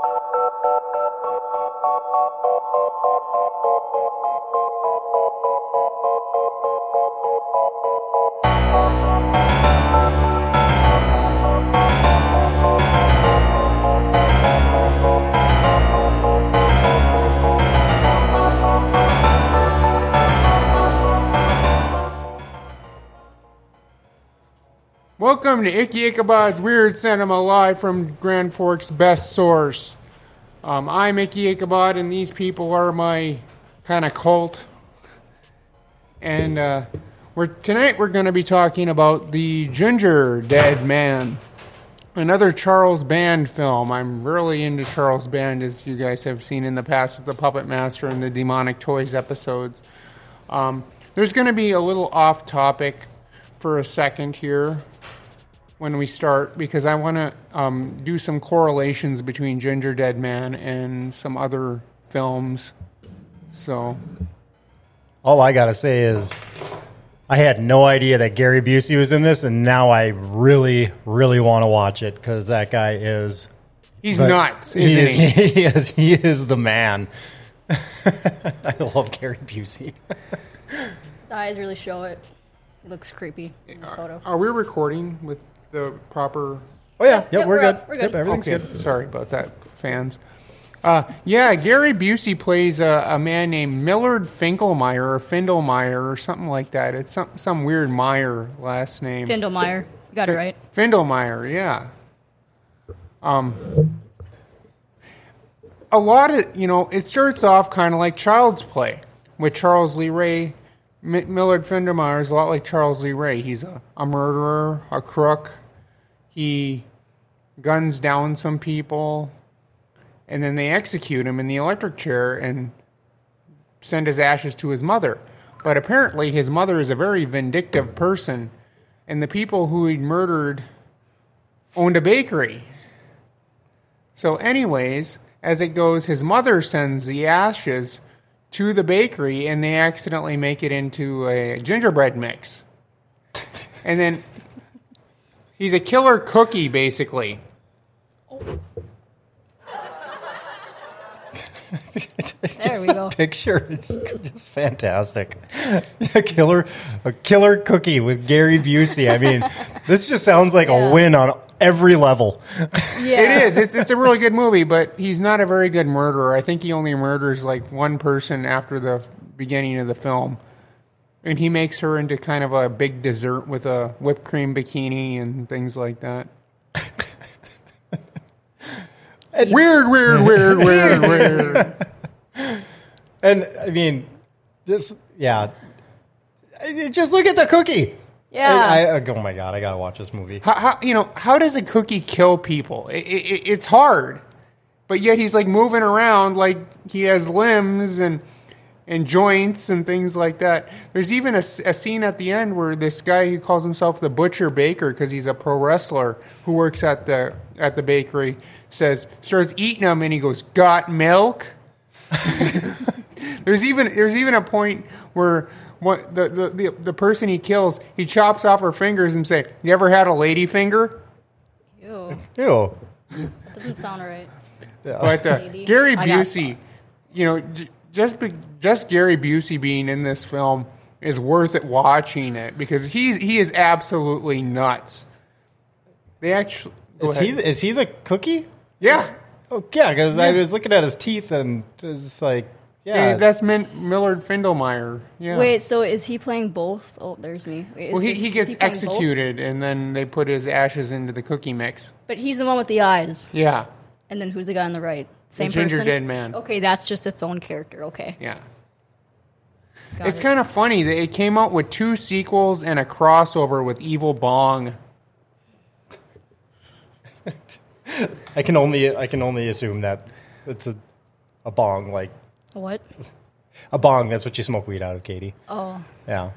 Thank you. Welcome to Icky Ichabod's Weird Cinema live from Grand Forks Best Source. Um, I'm Icky Ichabod, and these people are my kind of cult. And uh, we're tonight we're going to be talking about the Ginger Dead Man, another Charles Band film. I'm really into Charles Band, as you guys have seen in the past with the Puppet Master and the Demonic Toys episodes. Um, there's going to be a little off topic for a second here when we start because I want to um, do some correlations between Ginger Dead Man and some other films. So, All I gotta say is, I had no idea that Gary Busey was in this, and now I really, really want to watch it because that guy is. he's but nuts, he isn't is, he? he is. He is the man. I love Gary Busey. His eyes really show it. He looks creepy in this photo. Are we recording with the proper? Oh yeah, yep, Yep, we're, we're good. up, we're good. Yep, everything's Okay, good. Sorry about that, fans. Uh, yeah, Gary Busey plays a, a man named Millard Finkelmeyer or Findlemeyer or something like that. It's some some weird Meyer last name. Findlemeyer. You got it right. Findlemeyer, yeah. Um, a lot of you know, it starts off kind of like Child's Play with Charles Lee Ray. M- Millard Findlemeyer is a lot like Charles Lee Ray. He's a, a murderer, a crook. He guns down some people, and then they execute him in the electric chair and send his ashes to his mother. But apparently, his mother is a very vindictive person, and the people who he murdered owned a bakery. So, anyways, as it goes, his mother sends the ashes to the bakery, and they accidentally make it into a gingerbread mix. And then he's a killer cookie, basically. There we go. Picture is just fantastic. A killer, a killer cookie with Gary Busey. I mean, this just sounds like Yeah. a win on every level. Yeah. It is. It's it's a really good movie, but he's not a very good murderer. I think he only murders like one person after the beginning of the film, and he makes her into kind of a big dessert with a whipped cream bikini and things like that. weird, weird, weird, weird, weird. And I mean, this, yeah. I- Just look at the cookie. Yeah. I, I, oh my god, I gotta watch this movie. How, how you know how does a cookie kill people? It, it, it's hard, but yet he's like moving around like he has limbs and and joints and things like that. There's even a scene at the end where this guy who calls himself the butcher baker because he's a pro wrestler who works at the at the bakery says starts eating them and he goes got milk. there's even there's even a point where what the, the, the, the person he kills he chops off her fingers and say you ever had a lady finger Ew. Ew. Doesn't sound right. but uh, Gary Busey you know j- just be, just Gary Busey being in this film is worth it watching it because he's he is absolutely nuts they actually go Is he, is he the cookie? yeah Oh, yeah, because I was looking at his teeth and it's like, Yeah, yeah. that's Min- Millard Findlemeyer. Yeah. Wait, so is he playing both? Oh, there's me. Wait, Well, he, he is gets playing both? executed, and then they put his ashes into the cookie mix. But he's the one with the eyes. Yeah, And then who's the guy on the right? Same ginger person? dead man. Okay, that's just its own character. Okay. yeah. got it's it. kind of funny that it came out with two sequels and a crossover with Evil Bong. I can only I can only assume that it's a a bong like What? a bong. That's what you smoke weed out of, Katie. Oh, Yeah.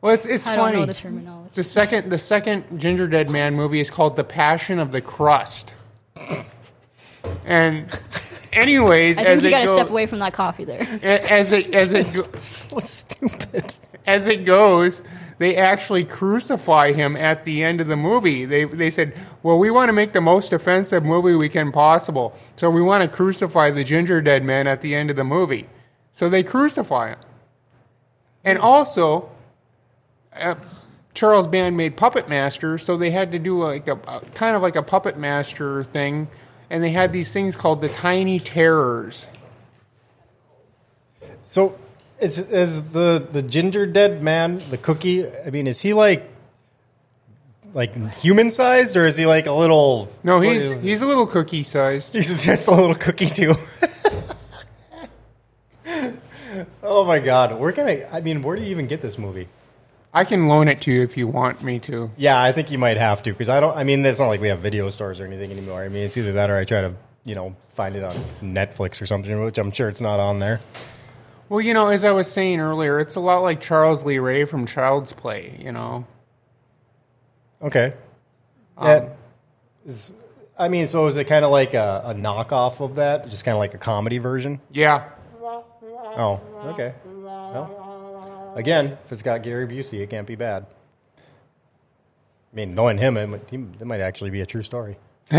Well, it's it's I funny. don't know the terminology. The second the second Ginger Dead Man movie is called The Passion of the Crust. And anyways, I think as you it got to go- step away from that coffee there. as it as it go- So stupid. as it goes, they actually crucify him at the end of the movie. They they said, "Well, we want to make the most offensive movie we can possible, so we want to crucify the ginger dead man at the end of the movie." So they crucify him, and also. Uh, Charles Band made Puppet Master, so they had to do like a, a kind of like a Puppet Master thing, and they had these things called the Tiny Terrors. So, is is the the ginger dead man the cookie? I mean, is he like like human sized, or is he like a little? No, he's he's a little cookie sized. he's just a little cookie too. oh my god, where can I? I mean, where do you even get this movie? I can loan it to you if you want me to. Yeah, I think you might have to because I don't. I mean, it's not like we have video stores or anything anymore. I mean, it's either that or I try to you know find it on Netflix or something, which I'm sure it's not on there. Well, you know, as I was saying earlier, it's a lot like Charles Lee Ray from Child's Play. You know, Okay. Um, yeah. Is, I mean, so is it kind of like a, a knockoff of that? Just kind of like a comedy version? yeah, Oh, okay. Well, again, if it's got Gary Busey, it can't be bad. I mean, knowing him, it might, he, it might actually be a true story.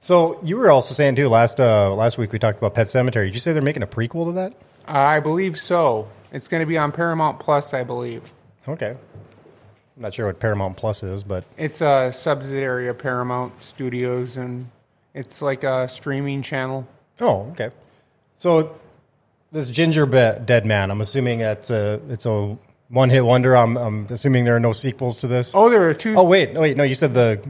so you were also saying too last uh, last week we talked about Pet Sematary. Did you say they're making a prequel to that? I believe so. It's going to be on Paramount Plus, I believe. Okay. I'm not sure what Paramount Plus is, but It's a subsidiary of Paramount Studios, and it's like a streaming channel. Oh, okay. So this ginger dead man, I'm assuming it's a it's a one hit wonder. I'm, I'm assuming there are no sequels to this. Oh, there are two: Oh wait, no wait, no. You said the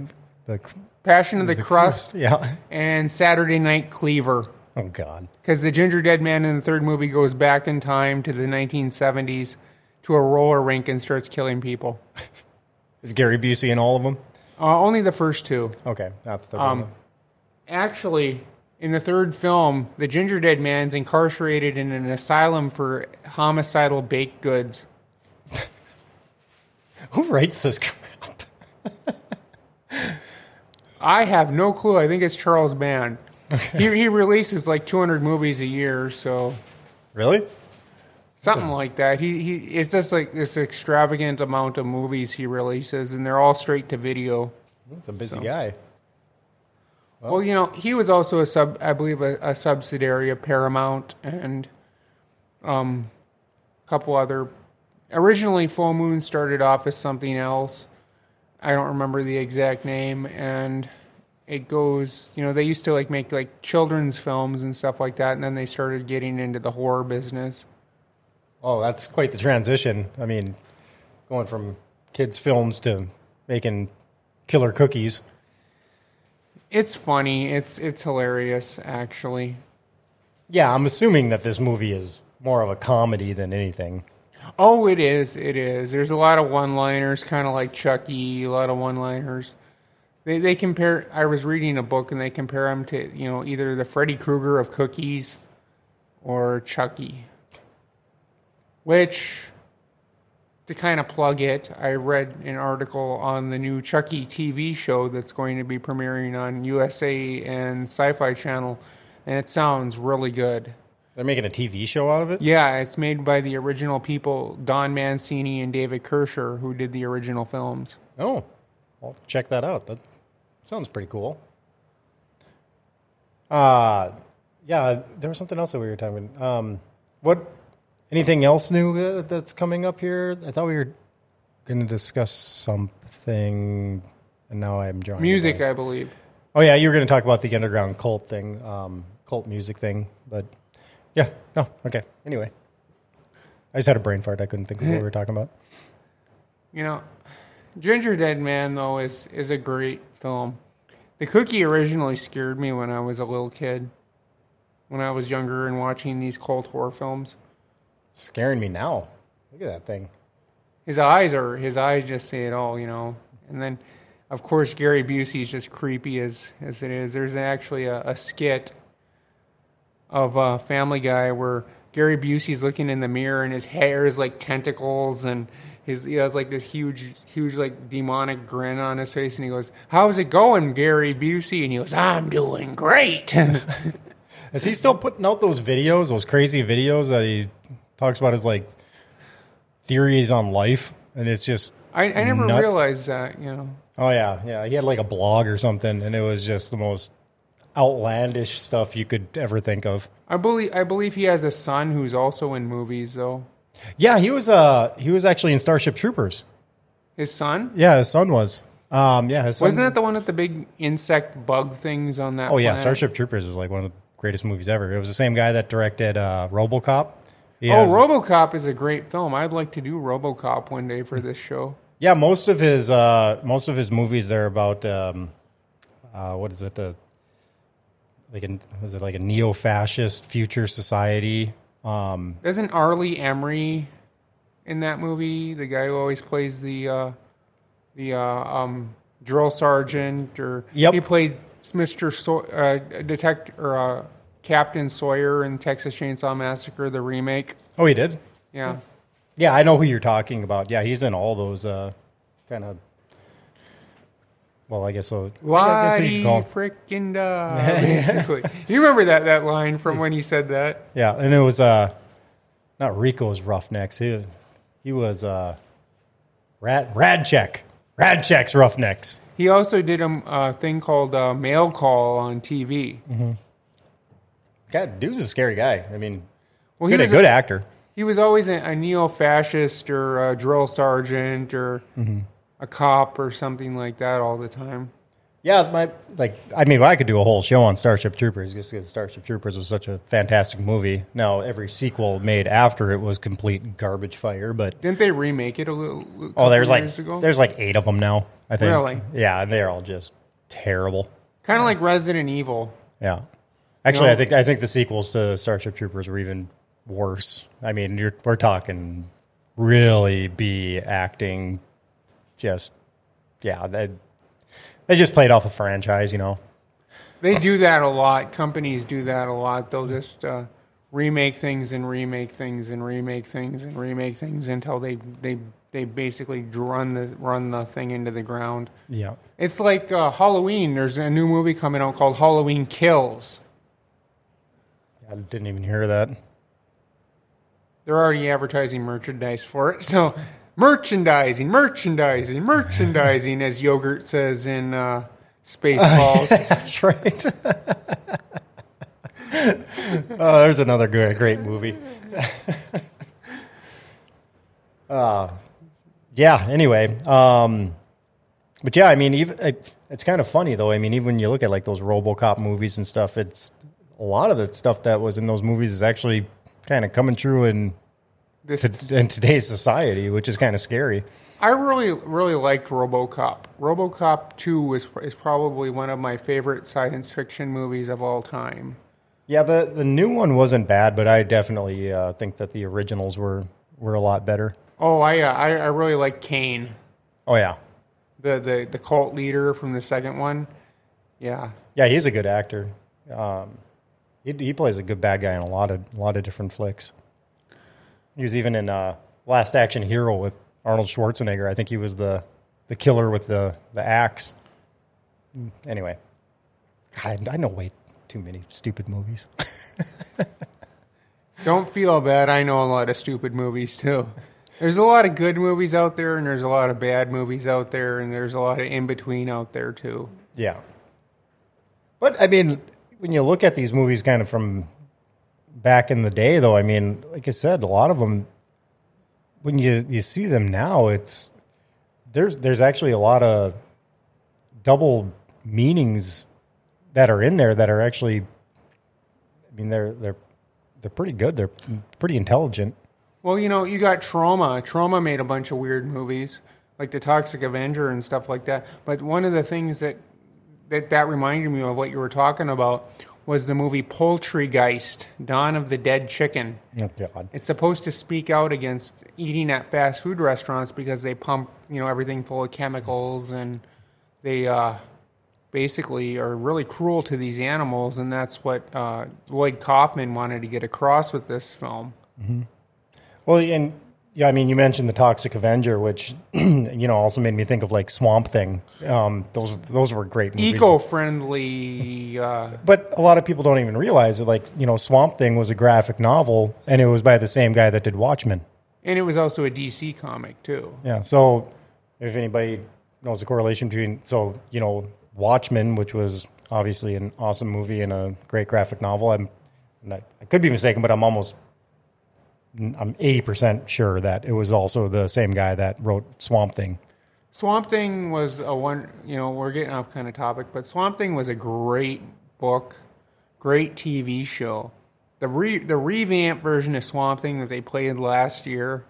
the, Passion of the, Crust Yeah. and Saturday Night Cleaver. Oh God. Because the Ginger Dead Man in the third movie goes back in time to the 1970s to a roller rink and starts killing people. Is Gary Busey in all of them? Uh, only the first two. Okay, not the third Um, one. Actually, in the third film, the Ginger Dead Man's incarcerated in an asylum for homicidal baked goods. Who writes this crap? I have no clue. I think it's Charles Band. He, he releases like 200 movies a year, so Really? something hmm. like that. He he. It's just like this extravagant amount of movies he releases, and they're all straight to video. He's a busy guy. Well, you know, he was also a sub, I believe, a, a subsidiary of Paramount and um, a couple other. Originally, Full Moon started off as something else. I don't remember the exact name, and it goes. You know, they used to like make like children's films and stuff like that, and then they started getting into the horror business. Oh, that's quite the transition. I mean, going from kids' films to making killer cookies. It's funny. It's it's hilarious, actually. Yeah, I'm assuming that this movie is more of a comedy than anything. Oh, it is. It is. There's a lot of one-liners, kind of like Chucky. A lot of one-liners. They they compare. I was reading a book, and they compare him to you know either the Freddy Krueger of cookies or Chucky. Which, to kind of plug it, I read an article on the new Chucky TV show that's going to be premiering on USA and Sci-Fi Channel, and it sounds really good. They're making a TV show out of it? Yeah, it's made by the original people, Don Mancini and David Kirschner, who did the original films. Oh, I'll check that out. That sounds pretty cool. Uh, yeah, there was something else that we were talking about. Um, what, anything else new that's coming up here? I thought we were going to discuss something, and now I'm drawing. Music. I believe. Oh, yeah, you were going to talk about the underground cult thing, um, cult music thing, but yeah, no, okay. Anyway, I just had a brain fart. I couldn't think of what we were talking about. You know, Ginger Dead Man though is is a great film. The cookie originally scared me when I was a little kid, when I was younger and watching these cult horror films. Scaring me now. Look at that thing. His eyes are his eyes just say it all, you know. And then, of course, Gary Busey's just creepy as as it is. There's actually a, a skit of uh, Family Guy where Gary Busey's looking in the mirror and his hair is like tentacles and his he has like this huge huge like demonic grin on his face and he goes, "How's it going, Gary Busey?" And he goes, "I'm doing great." Is he still putting out those videos, those crazy videos that he talks about his like theories on life, and it's just I, I never Nuts. realized that. You know, oh yeah, yeah. He had like a blog or something, and it was just the most outlandish stuff you could ever think of. I believe I believe he has a son who's also in movies though. Yeah, he was uh he was actually in Starship Troopers. His son Yeah, his son was. Um, yeah, his son, wasn't that the one with the big insect bug things on that? Oh yeah. Starship Troopers is like one of the greatest movies ever. It was the same guy that directed uh, RoboCop. Oh, RoboCop is a great film. I'd like to do RoboCop one day for this show. Yeah, most of his uh, most of his movies they're about um, uh, what is it? Uh, like a, was it like a neo-fascist future society? Um, Isn't R. Lee Ermey in that movie the guy who always plays the uh, the uh, um, drill sergeant? Or Yep. he played Mister so- uh, Detect or uh, Captain Sawyer in Texas Chainsaw Massacre, the remake. oh, he did. Yeah, Yeah, I know who you're talking about. Yeah, he's in all those uh, kind of. Well, I guess so. I guess you Lottie could frickin' da, basically. you remember that that line from when he said that? Yeah, and it was uh, not Rico's Roughnecks. He he was uh, Rad Radcheck. Rasczak's Roughnecks. He also did a uh, thing called uh, Mail Call on TV. God, dude's a scary guy. I mean, Well, good, a was good actor. He was always a, a neo-fascist or a drill sergeant or Mm-hmm. a cop or something like that all the time. Yeah, my like. I mean, I could do a whole show on Starship Troopers just because Starship Troopers was such a fantastic movie. Now, every sequel made after it was complete garbage fire. But Didn't they remake it a little? a oh, there's like ago? there's like eight of them now. I think. Really? Yeah, and they're all just terrible. kind of like Resident Evil. Yeah. Actually, know- I think I think the sequels to Starship Troopers were even worse. I mean, you're, we're talking really B acting, just yeah. They they just played off a franchise, you know. They do that a lot. Companies do that a lot. They'll just uh, remake things and remake things and remake things and remake things until they they they basically run the run the thing into the ground. Yeah. It's like uh, Halloween. There's a new movie coming out called Halloween Kills. I didn't even hear that. They're already advertising merchandise for it. So, merchandising, merchandising, merchandising, as Yogurt says in uh, Spaceballs. That's right. oh, there's another good, great movie. uh, yeah. Anyway, um, but yeah, I mean, even it, it's kind of funny though. I mean, even when you look at like those RoboCop movies and stuff, it's a lot of the stuff that was in those movies is actually kind of coming true in this, in today's society, which is kind of scary. I really, really liked RoboCop. RoboCop 2 is, is probably one of my favorite science fiction movies of all time. Yeah, the the new one wasn't bad, but I definitely uh, think that the originals were were a lot better. Oh, I, uh, I, I really like Cain, Oh yeah, the, the, the cult leader from the second one. Yeah. yeah, he's a good actor. Um, he he plays a good bad guy in a lot of a lot of different flicks. He was even in uh, Last Action Hero with Arnold Schwarzenegger. I think he was the the killer with the the axe. Anyway, God, I, I know way too many stupid movies. Don't feel bad. I know a lot of stupid movies too. There's a lot of good movies out there, and there's a lot of bad movies out there, and there's a lot of in between out there too. Yeah. But I mean, when you look at these movies kind of from back in the day though, I mean, like I said, a lot of them when you you see them now, it's there's there's actually a lot of double meanings that are in there that are actually I mean, they're they're they're pretty good. They're pretty intelligent. Well, you know, you got Troma. Troma made a bunch of weird movies, like the Toxic Avenger and stuff like that. But one of the things that that, that reminded me of what you were talking about was the movie Poultrygeist, Dawn of the Dead Chicken. Oh God. It's supposed to speak out against eating at fast food restaurants because they pump, you know, everything full of chemicals and they uh, basically are really cruel to these animals, and that's what uh, Lloyd Kaufman wanted to get across with this film. Well, and yeah, I mean, you mentioned the Toxic Avenger, which you know also made me think of like Swamp Thing. Um, those those were great movies. Eco-friendly. Uh, But a lot of people don't even realize that, like you know, Swamp Thing was a graphic novel, and it was by the same guy that did Watchmen. and it was also a DC comic too. Yeah. So if anybody knows the correlation between, so you know, Watchmen, which was obviously an awesome movie and a great graphic novel. I'm, I could be mistaken, but I'm almost, I'm 80% sure that it was also the same guy that wrote Swamp Thing. Swamp Thing was a one. You know, we're getting off kind of topic, but Swamp Thing was a great book, great TV show. The re, the revamped version of Swamp Thing that they played last year,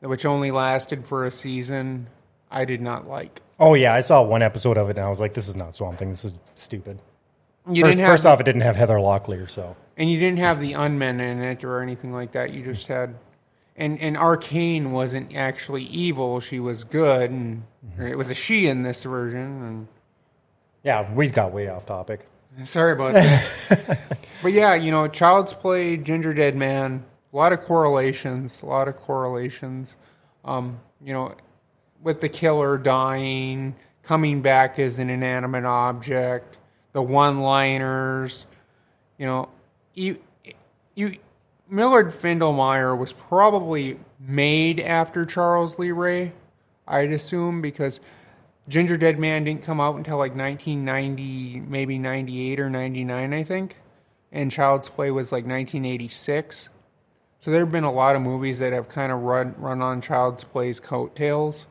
which only lasted for a season, I did not like. Oh yeah, I saw one episode of it and I was like, this is not Swamp Thing. This is stupid. You First, didn't have first off, it didn't have Heather Locklear, so and you didn't have the unmen in it or anything like that. You just had, and and Arcane wasn't actually evil; she was good, and or it was a she in this version. yeah, we got way off topic. Sorry about that, but yeah, you know, Child's Play, Ginger Dead Man, a lot of correlations, a lot of correlations. Um, you know, with the killer dying, coming back as an inanimate object, the one-liners. You know, you you Millard Findlemeyer was probably made after Charles Lee Ray, I'd assume, because Ginger Dead Man didn't come out until like 1990, maybe 98 or 99, I think, and Child's Play was like 1986. So there have been a lot of movies that have kind of run run on Child's Play's coattails.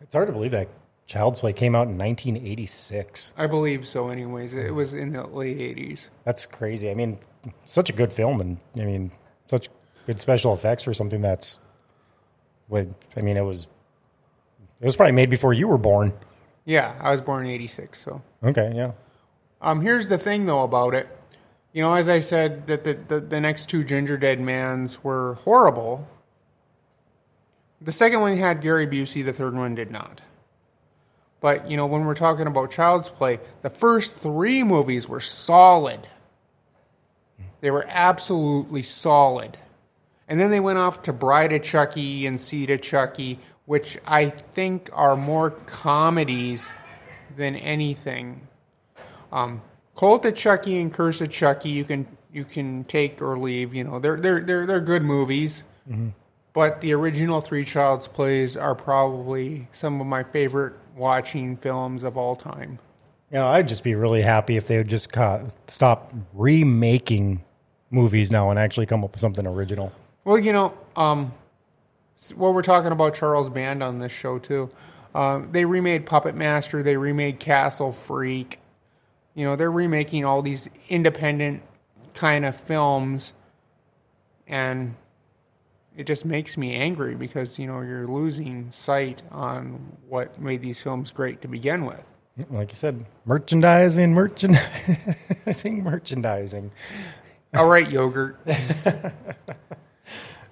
It's hard to believe that Child's Play came out in 1986. I believe so, anyways. It was in the late 80s. That's crazy. I mean, such a good film, and I mean, such good special effects for something that's. What I mean, it was. It was probably made before you were born. Yeah, I was born in 86, so. Okay, yeah. Um, here's the thing, though, about it. You know, as I said, that the, the, the next two Ginger Dead Mans were horrible. The second one had Gary Busey, the third one did not. But, you know, when we're talking about Child's Play, the first three movies were solid. They were absolutely solid. And then they went off to Bride of Chucky and Seed of Chucky, which I think are more comedies than anything. Um, Cult of Chucky and Curse of Chucky, you can you can take or leave. You know, they're they're they're they're good movies. But the original three Child's Plays are probably some of my favorite watching films of all time. You know, I'd just be really happy if they would just ca- stop remaking movies now and actually come up with something original. Well, you know, um, well, we're talking about Charles Band on this show too. Uh, they remade Puppet Master. They remade Castle Freak. You know, they're remaking all these independent kind of films, and it just makes me angry because you know you're losing sight on what made these films great to begin with. Like you said, merchandising, merchandising, merchandising. All right, yogurt.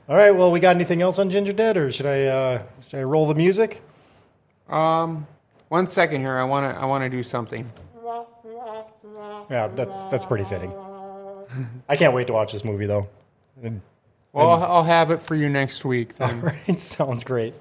All right. Well, we got anything else on Ginger Dead, or should I uh, should I roll the music? Um, one second here. I want to. I want to do something. Yeah, that's that's pretty fitting. I can't wait to watch this movie though. Well, I'll, I'll have it for you next week. Then. All right, sounds great.